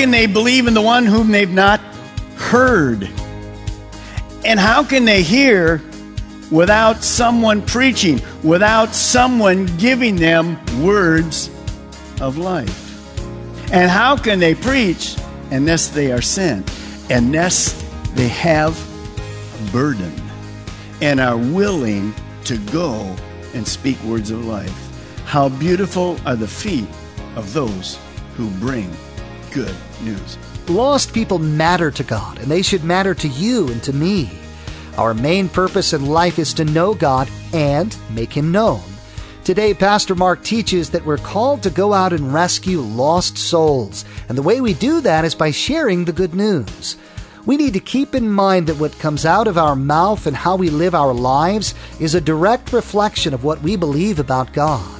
Can they believe in the one whom they've not heard? And how can they hear without someone preaching, without someone giving them words of life? And how can they preach unless they are sent, unless they have a burden and are willing to go and speak words of life? How beautiful are the feet of those who bring good news. Lost people matter to God, and they should matter to you and to me. Our main purpose in life is to know God and make Him known. Today, Pastor Mark teaches that we're called to go out and rescue lost souls, and the way we do that is by sharing the good news. We need to keep in mind that what comes out of our mouth and how we live our lives is a direct reflection of what we believe about God.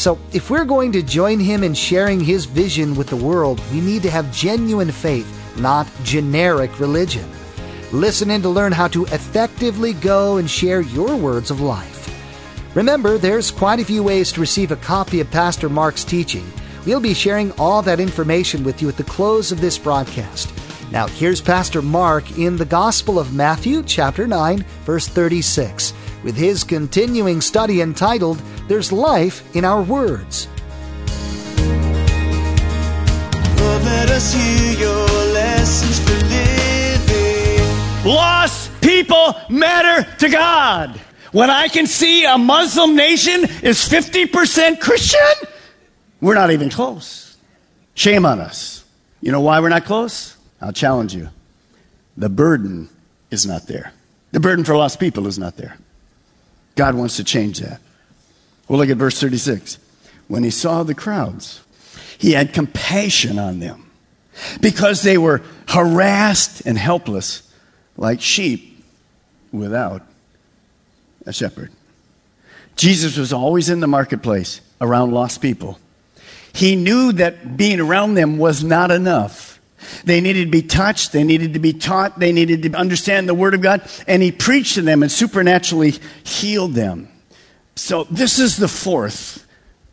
So, if we're going to join him in sharing his vision with the world, we need to have genuine faith, not generic religion. Listen in to learn how to effectively go and share your words of life. Remember, there's quite a few ways to receive a copy of Pastor Mark's teaching. We'll be sharing all that information with you at the close of this broadcast. Now, here's Pastor Mark in the Gospel of Matthew, chapter 9, verse 36, with his continuing study entitled, There's Life in Our Words. Lord, let us hear your lessons for living. Lost people matter to God. When I can see a Muslim nation is 50% Christian, we're not even close. Shame on us. You know why we're not close? I'll challenge you. The burden is not there. The burden for lost people is not there. God wants to change that. Well, look at verse 36. When he saw the crowds, he had compassion on them because they were harassed and helpless like sheep without a shepherd. Jesus was always in the marketplace around lost people. He knew that being around them was not enough. They needed to be touched, they needed to be taught, they needed to understand the Word of God, and He preached to them and supernaturally healed them. So, this is the fourth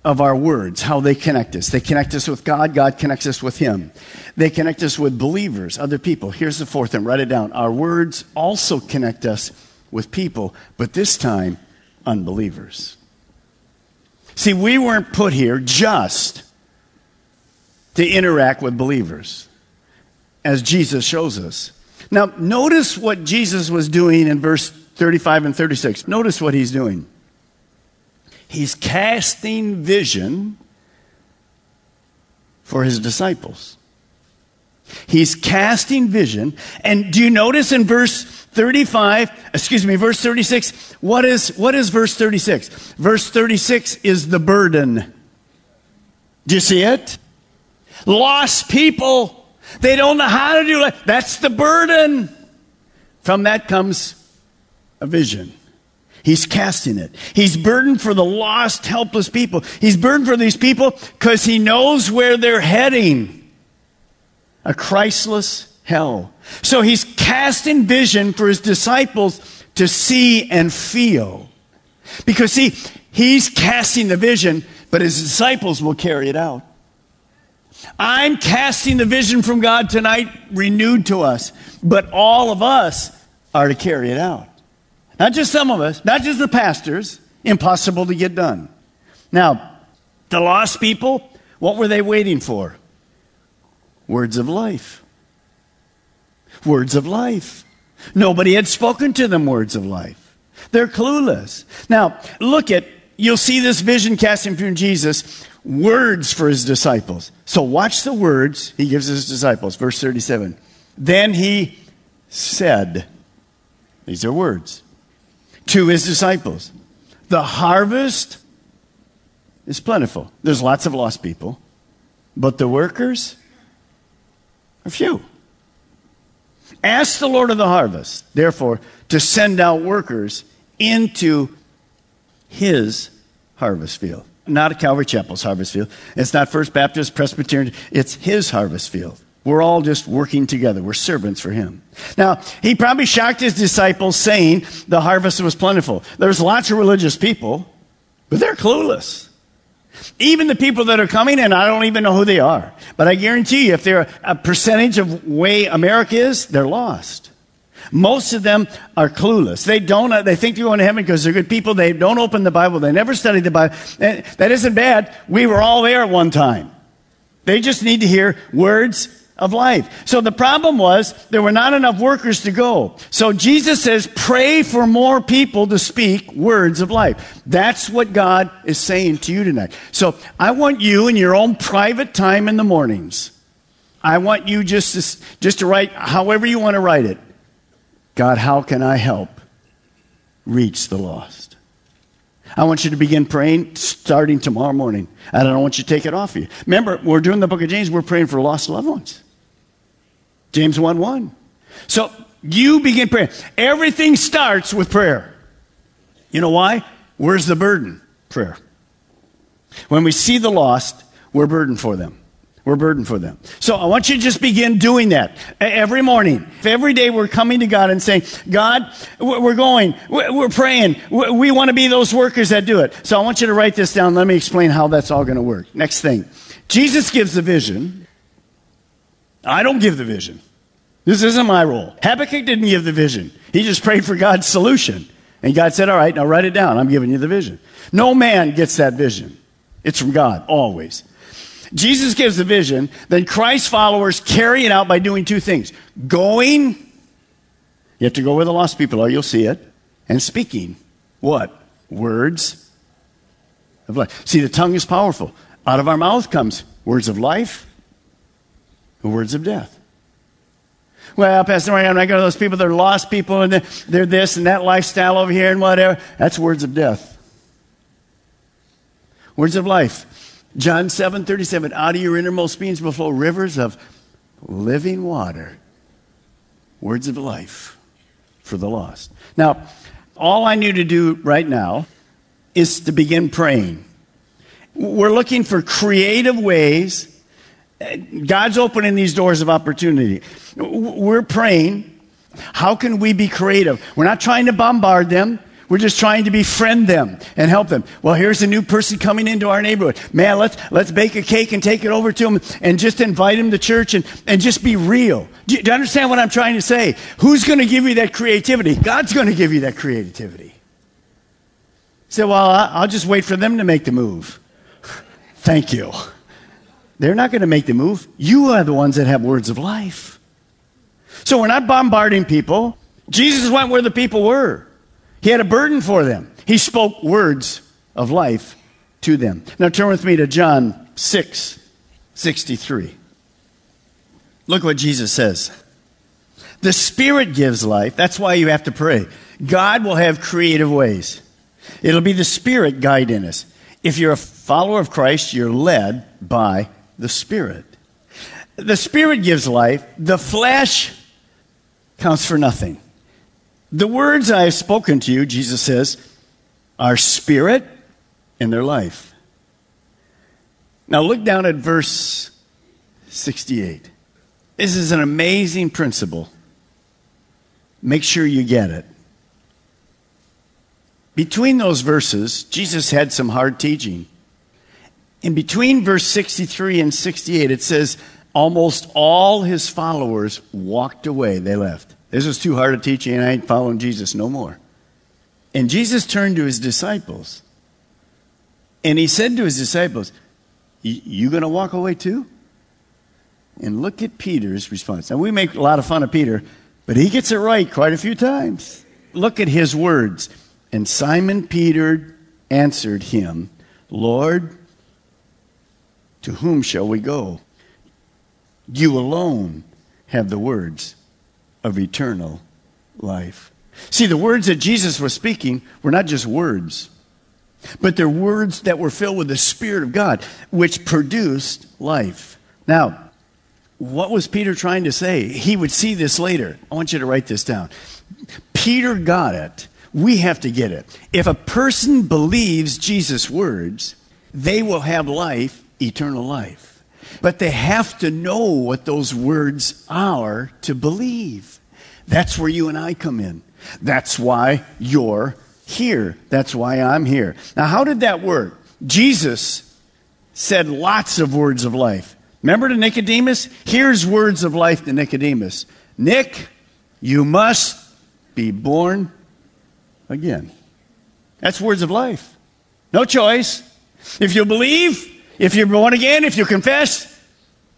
of our words, how they connect us. They connect us with God, God connects us with Him. They connect us with believers, other people. Here's the fourth, and write it down. Our words also connect us with people, but this time, unbelievers. See, we weren't put here just to interact with believers, as Jesus shows us. Now, notice what Jesus was doing in verse 35 and 36. Notice what he's doing. He's casting vision for his disciples. He's casting vision. And do you notice in verse 35, excuse me, verse 36, what is, what is verse 36? Verse 36 is the burden. Do you see it? Lost people. They don't know how to do it. That's the burden. From that comes a vision. He's casting it. He's burdened for the lost, helpless people. He's burdened for these people because he knows where they're heading. A Christless hell. So he's casting vision for his disciples to see and feel. Because see, he's casting the vision, but his disciples will carry it out. I'm casting the vision from God tonight, renewed to us, but all of us are to carry it out. Not just some of us, not just the pastors, impossible to get done. Now, the lost people, what were they waiting for? Words of life. Words of life. Nobody had spoken to them words of life. They're clueless. Now, look at, you'll see this vision casting from Jesus words for his disciples. So watch the words he gives his disciples. Verse 37. Then he said, These are words to his disciples. The harvest is plentiful. There's lots of lost people, but the workers are few. Ask the Lord of the harvest, therefore, to send out workers into his harvest field. Not a Calvary Chapel's harvest field. It's not First Baptist Presbyterian. It's his harvest field. We're all just working together. We're servants for him. Now, he probably shocked his disciples saying the harvest was plentiful. There's lots of religious people, but they're clueless. Even the people that are coming, and I don't even know who they are. But I guarantee you, if they're a percentage of way America is, they're lost. Most of them are clueless. They don't, uh, they think they're going to heaven because they're good people. They don't open the Bible. They never study the Bible. Eh, that isn't bad. We were all there one time. They just need to hear words of life. So the problem was there were not enough workers to go. So Jesus says, pray for more people to speak words of life. That's what God is saying to you tonight. So I want you in your own private time in the mornings. I want you just to, just to write however you want to write it. God, how can I help reach the lost? I want you to begin praying starting tomorrow morning. I don't want you to take it off of you. Remember, we're doing the book of James, we're praying for lost loved ones. James 1 1. So you begin praying. Everything starts with prayer. You know why? Where's the burden? Prayer. When we see the lost, we're burdened for them. We're burdened for them. So I want you to just begin doing that every morning. Every day we're coming to God and saying, God, we're going, we're praying, we want to be those workers that do it. So I want you to write this down. Let me explain how that's all going to work. Next thing. Jesus gives the vision. I don't give the vision. This isn't my role. Habakkuk didn't give the vision. He just prayed for God's solution. And God said, All right, now write it down. I'm giving you the vision. No man gets that vision. It's from God, always. Jesus gives the vision, then Christ's followers carry it out by doing two things going, you have to go where the lost people are, you'll see it, and speaking. What? Words of life. See, the tongue is powerful. Out of our mouth comes words of life and words of death. Well, Pastor Mike, I'm not going to those people that are lost people and they're this and that lifestyle over here and whatever. That's words of death. Words of life. John 7 37, out of your innermost beings will flow rivers of living water. Words of life for the lost. Now, all I need to do right now is to begin praying. We're looking for creative ways. God's opening these doors of opportunity. We're praying. How can we be creative? We're not trying to bombard them. We're just trying to befriend them and help them. Well, here's a new person coming into our neighborhood. Man, let's, let's bake a cake and take it over to them and just invite them to church and, and just be real. Do you, do you understand what I'm trying to say? Who's going to give you that creativity? God's going to give you that creativity. Say, so, well, I'll just wait for them to make the move. Thank you. They're not going to make the move. You are the ones that have words of life. So we're not bombarding people. Jesus went where the people were. He had a burden for them. He spoke words of life to them. Now turn with me to John 6 63. Look what Jesus says. The Spirit gives life. That's why you have to pray. God will have creative ways. It'll be the Spirit guiding us. If you're a follower of Christ, you're led by the Spirit. The Spirit gives life. The flesh counts for nothing. The words I have spoken to you, Jesus says, are spirit and their life. Now look down at verse 68. This is an amazing principle. Make sure you get it. Between those verses, Jesus had some hard teaching. In between verse 63 and 68, it says, almost all his followers walked away. They left. This is too hard a teaching, and I ain't following Jesus no more. And Jesus turned to his disciples, and he said to his disciples, You going to walk away too? And look at Peter's response. Now, we make a lot of fun of Peter, but he gets it right quite a few times. Look at his words. And Simon Peter answered him, Lord, To whom shall we go? You alone have the words of eternal life. See, the words that Jesus was speaking were not just words, but they're words that were filled with the Spirit of God, which produced life. Now, what was Peter trying to say? He would see this later. I want you to write this down. Peter got it. We have to get it. If a person believes Jesus' words, they will have life, eternal life. But they have to know what those words are to believe. That's where you and I come in. That's why you're here. That's why I'm here. Now, how did that work? Jesus said lots of words of life. Remember to Nicodemus? Here's words of life to Nicodemus Nick, you must be born again. That's words of life. No choice. If you believe, if you're born again, if you confess,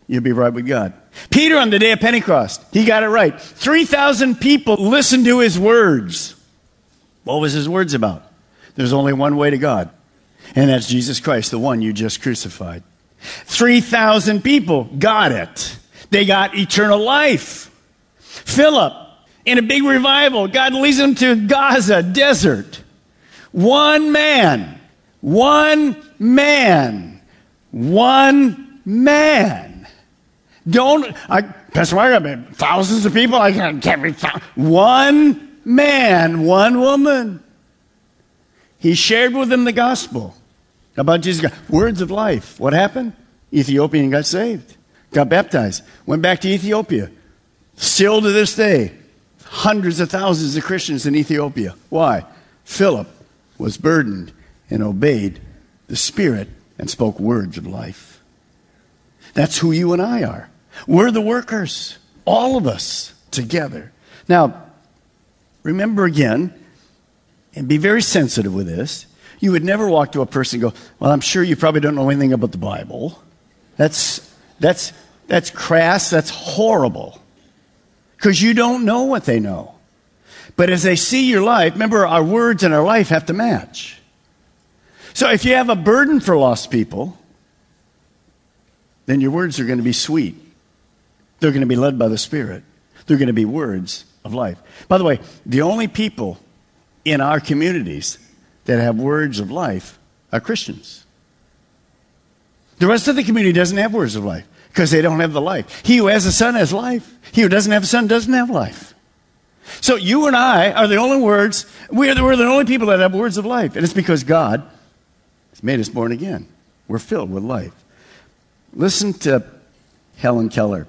you'll be right with God. Peter on the day of Pentecost, he got it right. 3,000 people listened to his words. What was his words about? There's only one way to God, and that's Jesus Christ, the one you just crucified. 3,000 people got it. They got eternal life. Philip, in a big revival, God leads him to Gaza desert. One man, one man, one man. Don't, I, Pastor Mark, I mean, thousands of people, I can't, can't one man, one woman. He shared with them the gospel about Jesus. Words of life. What happened? Ethiopian got saved, got baptized, went back to Ethiopia. Still to this day, hundreds of thousands of Christians in Ethiopia. Why? Philip was burdened and obeyed the Spirit and spoke words of life. That's who you and I are. We're the workers, all of us together. Now, remember again, and be very sensitive with this. You would never walk to a person and go, Well, I'm sure you probably don't know anything about the Bible. That's, that's, that's crass, that's horrible. Because you don't know what they know. But as they see your life, remember, our words and our life have to match. So if you have a burden for lost people, then your words are going to be sweet. They're going to be led by the Spirit. They're going to be words of life. By the way, the only people in our communities that have words of life are Christians. The rest of the community doesn't have words of life because they don't have the life. He who has a son has life. He who doesn't have a son doesn't have life. So you and I are the only words, we're the, we're the only people that have words of life. And it's because God has made us born again. We're filled with life. Listen to Helen Keller.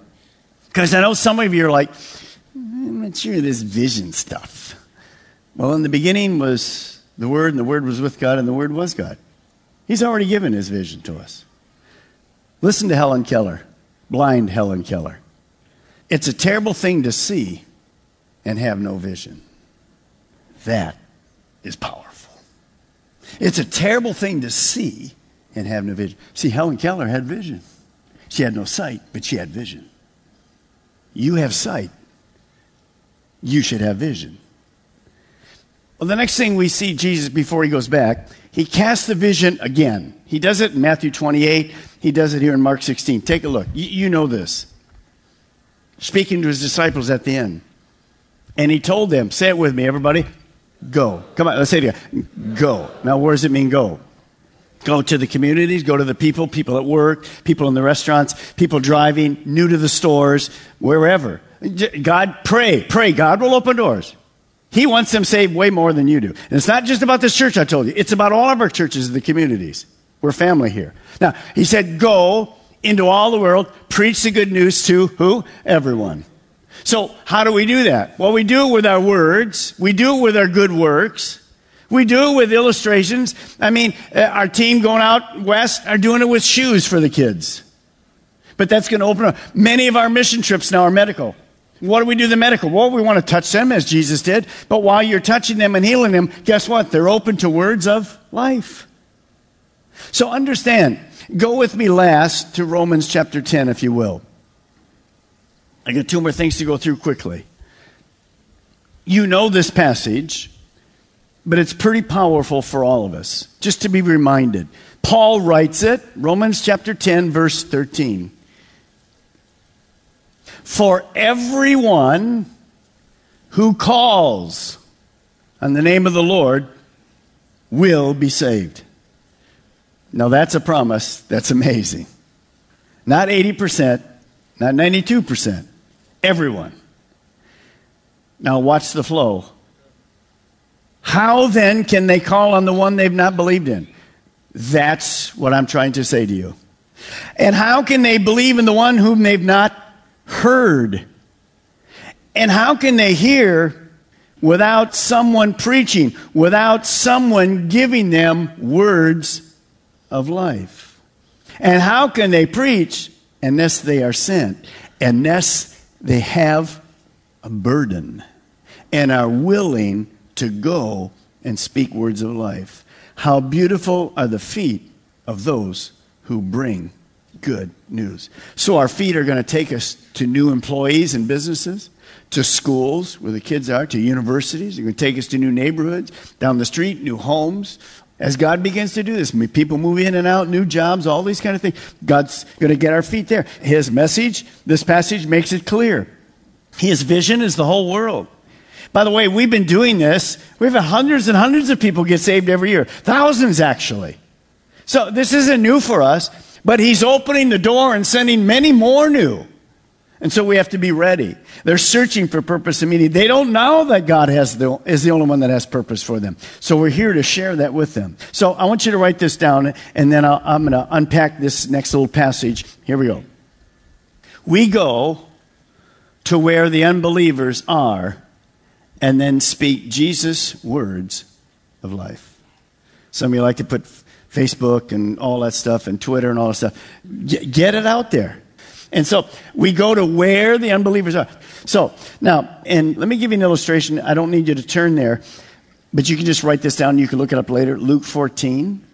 Because I know some of you are like, I'm not sure this vision stuff. Well, in the beginning was the Word, and the Word was with God, and the Word was God. He's already given His vision to us. Listen to Helen Keller, blind Helen Keller. It's a terrible thing to see and have no vision. That is powerful. It's a terrible thing to see and have no vision. See, Helen Keller had vision. She had no sight, but she had vision. You have sight. You should have vision. Well, the next thing we see Jesus before he goes back, he casts the vision again. He does it in Matthew 28. He does it here in Mark 16. Take a look. You, you know this. Speaking to his disciples at the end. And he told them, say it with me, everybody. Go. Come on, let's say it again. Go. Now, where does it mean go? Go to the communities, go to the people, people at work, people in the restaurants, people driving, new to the stores, wherever. God, pray, pray. God will open doors. He wants them saved way more than you do. And it's not just about this church, I told you. It's about all of our churches and the communities. We're family here. Now, he said, go into all the world, preach the good news to who? Everyone. So, how do we do that? Well, we do it with our words. We do it with our good works. We do it with illustrations. I mean, uh, our team going out west are doing it with shoes for the kids. But that's going to open up. Many of our mission trips now are medical. What do we do the medical? Well, we want to touch them as Jesus did. But while you're touching them and healing them, guess what? They're open to words of life. So understand, go with me last to Romans chapter 10, if you will. I got two more things to go through quickly. You know this passage. but it's pretty powerful for all of us, just to be reminded. Paul writes it, Romans chapter 10, verse 13. For everyone who calls on the name of the Lord will be saved. Now, that's a promise that's amazing. Not 80%, not 92%, everyone. Now, watch the flow. How then can they call on the one they've not believed in? That's what I'm trying to say to you. And how can they believe in the one whom they've not heard? And how can they hear without someone preaching, without someone giving them words of life? And how can they preach unless they are sent, unless they have a burden and are willing to go and speak words of life? How beautiful are the feet of those who bring good news. So, our feet are going to take us to new employees and businesses, to schools where the kids are, to universities. They're going to take us to new neighborhoods, down the street, new homes. As God begins to do this, people move in and out, new jobs, all these kind of things. God's going to get our feet there. His message, this passage makes it clear. His vision is the whole world. By the way, we've been doing this. We've had hundreds and hundreds of people get saved every year. Thousands, actually. So this isn't new for us, but he's opening the door and sending many more new. And so we have to be ready. They're searching for purpose and meaning. They don't know that God has the, is the only one that has purpose for them. So we're here to share that with them. So I want you to write this down, and then i am going to unpack this next little passage. Here we go. We go to where the unbelievers are and then speak Jesus' words of life. Some of you like to put Facebook and all that stuff and Twitter and all that stuff. Get it out there. And so we go to where the unbelievers are. So now, and let me give you an illustration. I don't need you to turn there, but you can just write this down. You can look it up later. Luke 14.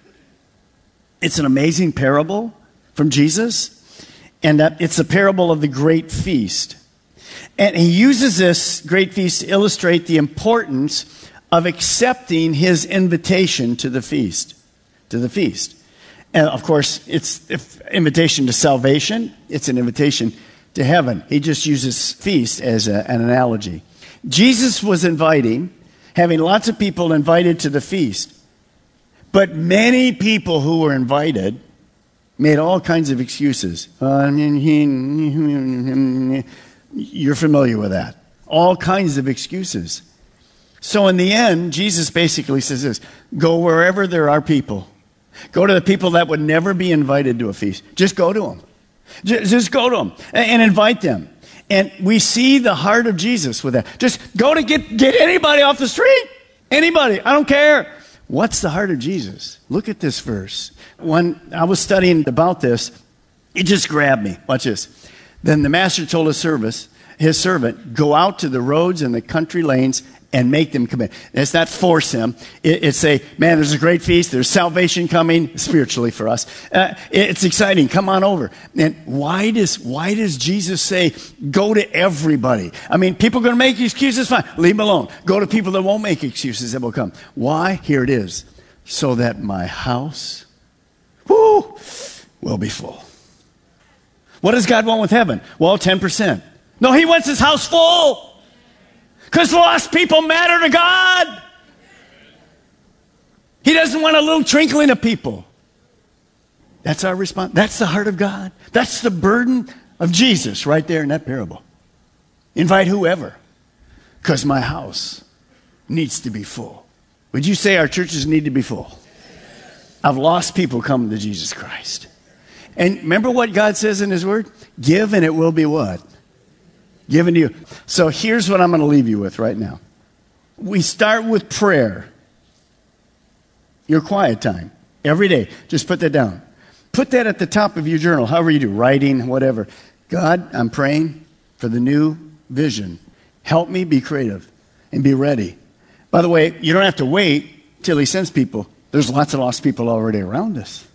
It's an amazing parable from Jesus, and it's a parable of the great feast. And he uses this great feast to illustrate the importance of accepting his invitation to the feast, to the feast. And of course, it's an invitation to salvation, it's an invitation to heaven. He just uses feast as a, an analogy. Jesus was inviting, having lots of people invited to the feast. But many people who were invited made all kinds of excuses. You're familiar with that. All kinds of excuses. So in the end, Jesus basically says this go wherever there are people Go to the people that would never be invited to a feast. Just go to them. Just go to them and invite them. And we see the heart of Jesus with that. Just go to get, get anybody off the street. Anybody. I don't care. What's the heart of Jesus? Look at this verse. When I was studying about this, it just grabbed me. Watch this. Then the master told his service, his servant, go out to the roads and the country lanes and make them commit. It's not force them. It, it's say, man, there's a great feast. There's salvation coming spiritually for us. Uh, it's exciting. Come on over. And why does, why does Jesus say, go to everybody? I mean, people are going to make excuses. Fine. Leave them alone. Go to people that won't make excuses that will come. Why? Here it is. So that my house, whoo, will be full. What does God want with heaven? Well, 10%. No, he wants his house full. Because lost people matter to God. He doesn't want a little trinkling of people. That's our response. That's the heart of God. That's the burden of Jesus right there in that parable. Invite whoever, because my house needs to be full. Would you say our churches need to be full? I've lost people coming to Jesus Christ. And remember what God says in His Word? Give and it will be what? Given to you. So here's what I'm going to leave you with right now. We start with prayer. Your quiet time. Every day. Just put that down. Put that at the top of your journal, however you do, writing, whatever. God, I'm praying for the new vision. Help me be creative and be ready. By the way, you don't have to wait till He sends people. There's lots of lost people already around us.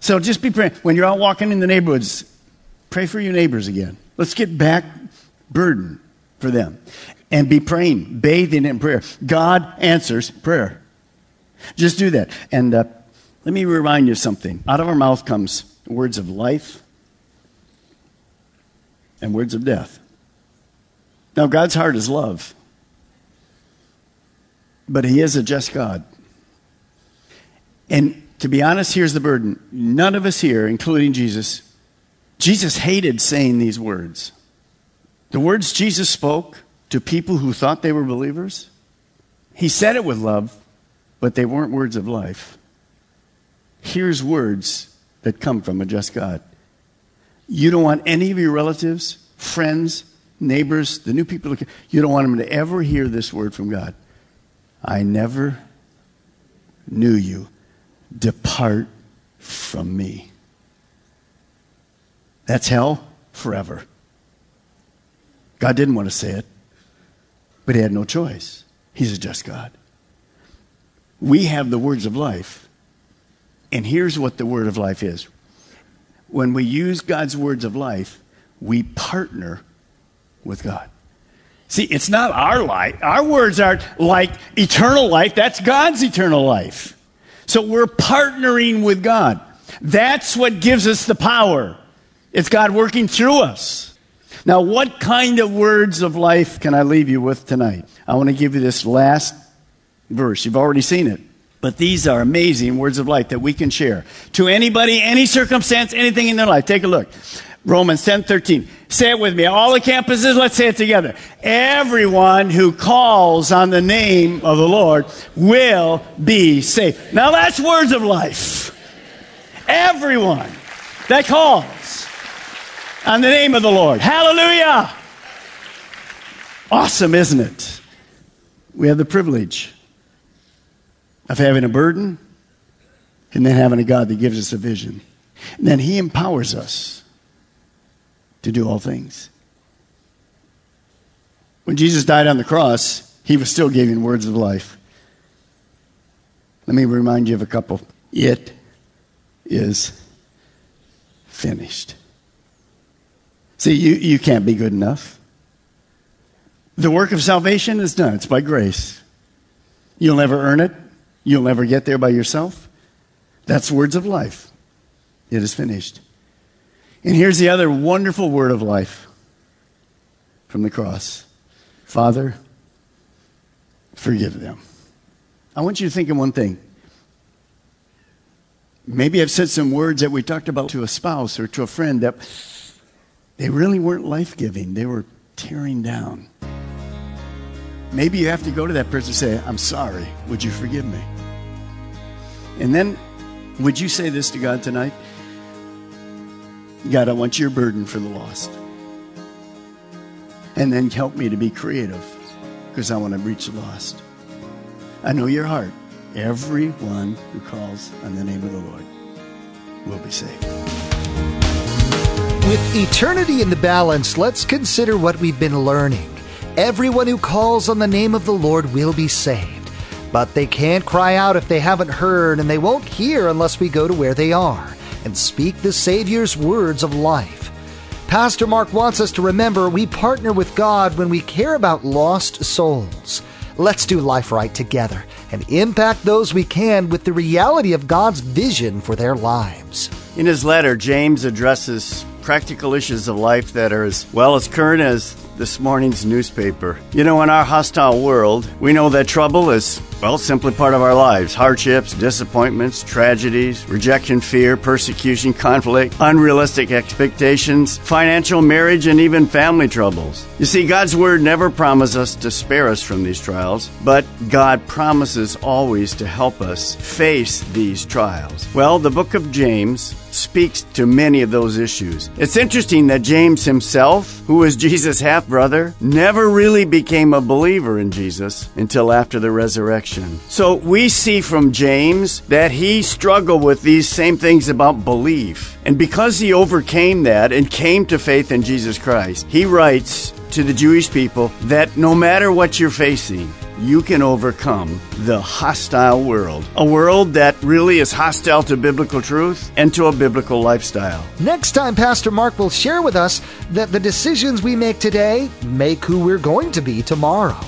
So just be praying. When you're out walking in the neighborhoods, pray for your neighbors again. Let's get back burden for them. And be praying, bathing in prayer. God answers prayer. Just do that. And uh, let me remind you something. Out of our mouth comes words of life and words of death. Now, God's heart is love, but He is a just God. And to be honest, here's the burden. None of us here, including Jesus, Jesus hated saying these words. The words Jesus spoke to people who thought they were believers, he said it with love, but they weren't words of life. Here's words that come from a just God. You don't want any of your relatives, friends, neighbors, the new people, you don't want them to ever hear this word from God. I never knew you. Depart from me. That's hell forever. God didn't want to say it, but he had no choice. He's a just God. We have the words of life. And here's what the word of life is when we use God's words of life, we partner with God. See, it's not our life. Our words are like eternal life. That's God's eternal life. So we're partnering with God. That's what gives us the power. It's God working through us. Now, what kind of words of life can I leave you with tonight? I want to give you this last verse. You've already seen it. But these are amazing words of life that we can share to anybody, any circumstance, anything in their life. Take a look. Romans 10 13. Say it with me. All the campuses, let's say it together. Everyone who calls on the name of the Lord will be saved. Now that's words of life. Everyone that calls on the name of the Lord. Hallelujah. Awesome, isn't it? We have the privilege of having a burden and then having a God that gives us a vision. And then He empowers us to do all things. When Jesus died on the cross, He was still giving words of life. Let me remind you of a couple. It is finished. See, you, you can't be good enough. The work of salvation is done, it's by grace. You'll never earn it, you'll never get there by yourself. That's words of life. It is finished. And here's the other wonderful word of life from the cross Father, forgive them. I want you to think of one thing. Maybe I've said some words that we talked about to a spouse or to a friend that they really weren't life giving, they were tearing down. Maybe you have to go to that person and say, I'm sorry. Would you forgive me? And then, would you say this to God tonight? God, I want your burden for the lost. And then help me to be creative because I want to reach the lost. I know your heart. Everyone who calls on the name of the Lord will be saved. With eternity in the balance, let's consider what we've been learning. Everyone who calls on the name of the Lord will be saved. But they can't cry out if they haven't heard, and they won't hear unless we go to where they are and speak the Savior's words of life. Pastor Mark wants us to remember we partner with God when we care about lost souls. Let's do life right together and impact those we can with the reality of God's vision for their lives. In his letter, James addresses practical issues of life that are as well as current as this morning's newspaper. You know, in our hostile world, we know that trouble is, well, simply part of our lives. Hardships, disappointments, tragedies, rejection, fear, persecution, conflict, unrealistic expectations, financial, marriage, and even family troubles. You see, God's Word never promises us to spare us from these trials, but God promises always to help us face these trials. Well, the book of James speaks to many of those issues. It's interesting that James himself, who was Jesus' half brother, never really became a believer in Jesus until after the resurrection. So we see from James that he struggled with these same things about belief. And because he overcame that and came to faith in Jesus Christ, he writes to the Jewish people that no matter what you're facing, you can overcome the hostile world. A world that really is hostile to biblical truth and to a biblical lifestyle. Next time, Pastor Mark will share with us that the decisions we make today make who we're going to be tomorrow.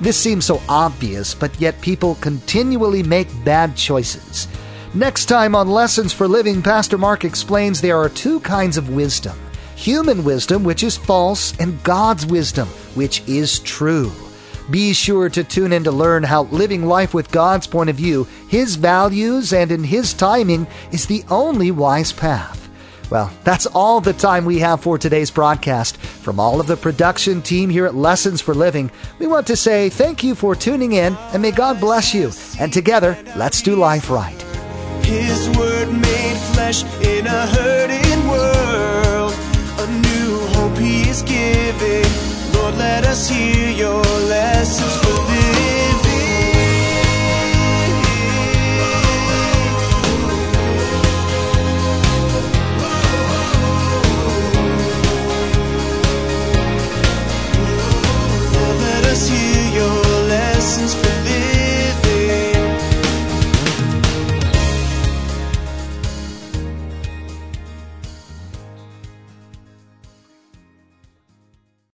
This seems so obvious, but yet people continually make bad choices. Next time on Lessons for Living, Pastor Mark explains there are two kinds of wisdom human wisdom, which is false, and God's wisdom, which is true. Be sure to tune in to learn how living life with God's point of view, His values, and in His timing is the only wise path. Well, that's all the time we have for today's broadcast. From all of the production team here at Lessons for Living, we want to say thank you for tuning in and may God bless you. And together, let's do life right. His word made flesh in a hurting world. A new hope he is giving. Lord, let us hear your lessons for this.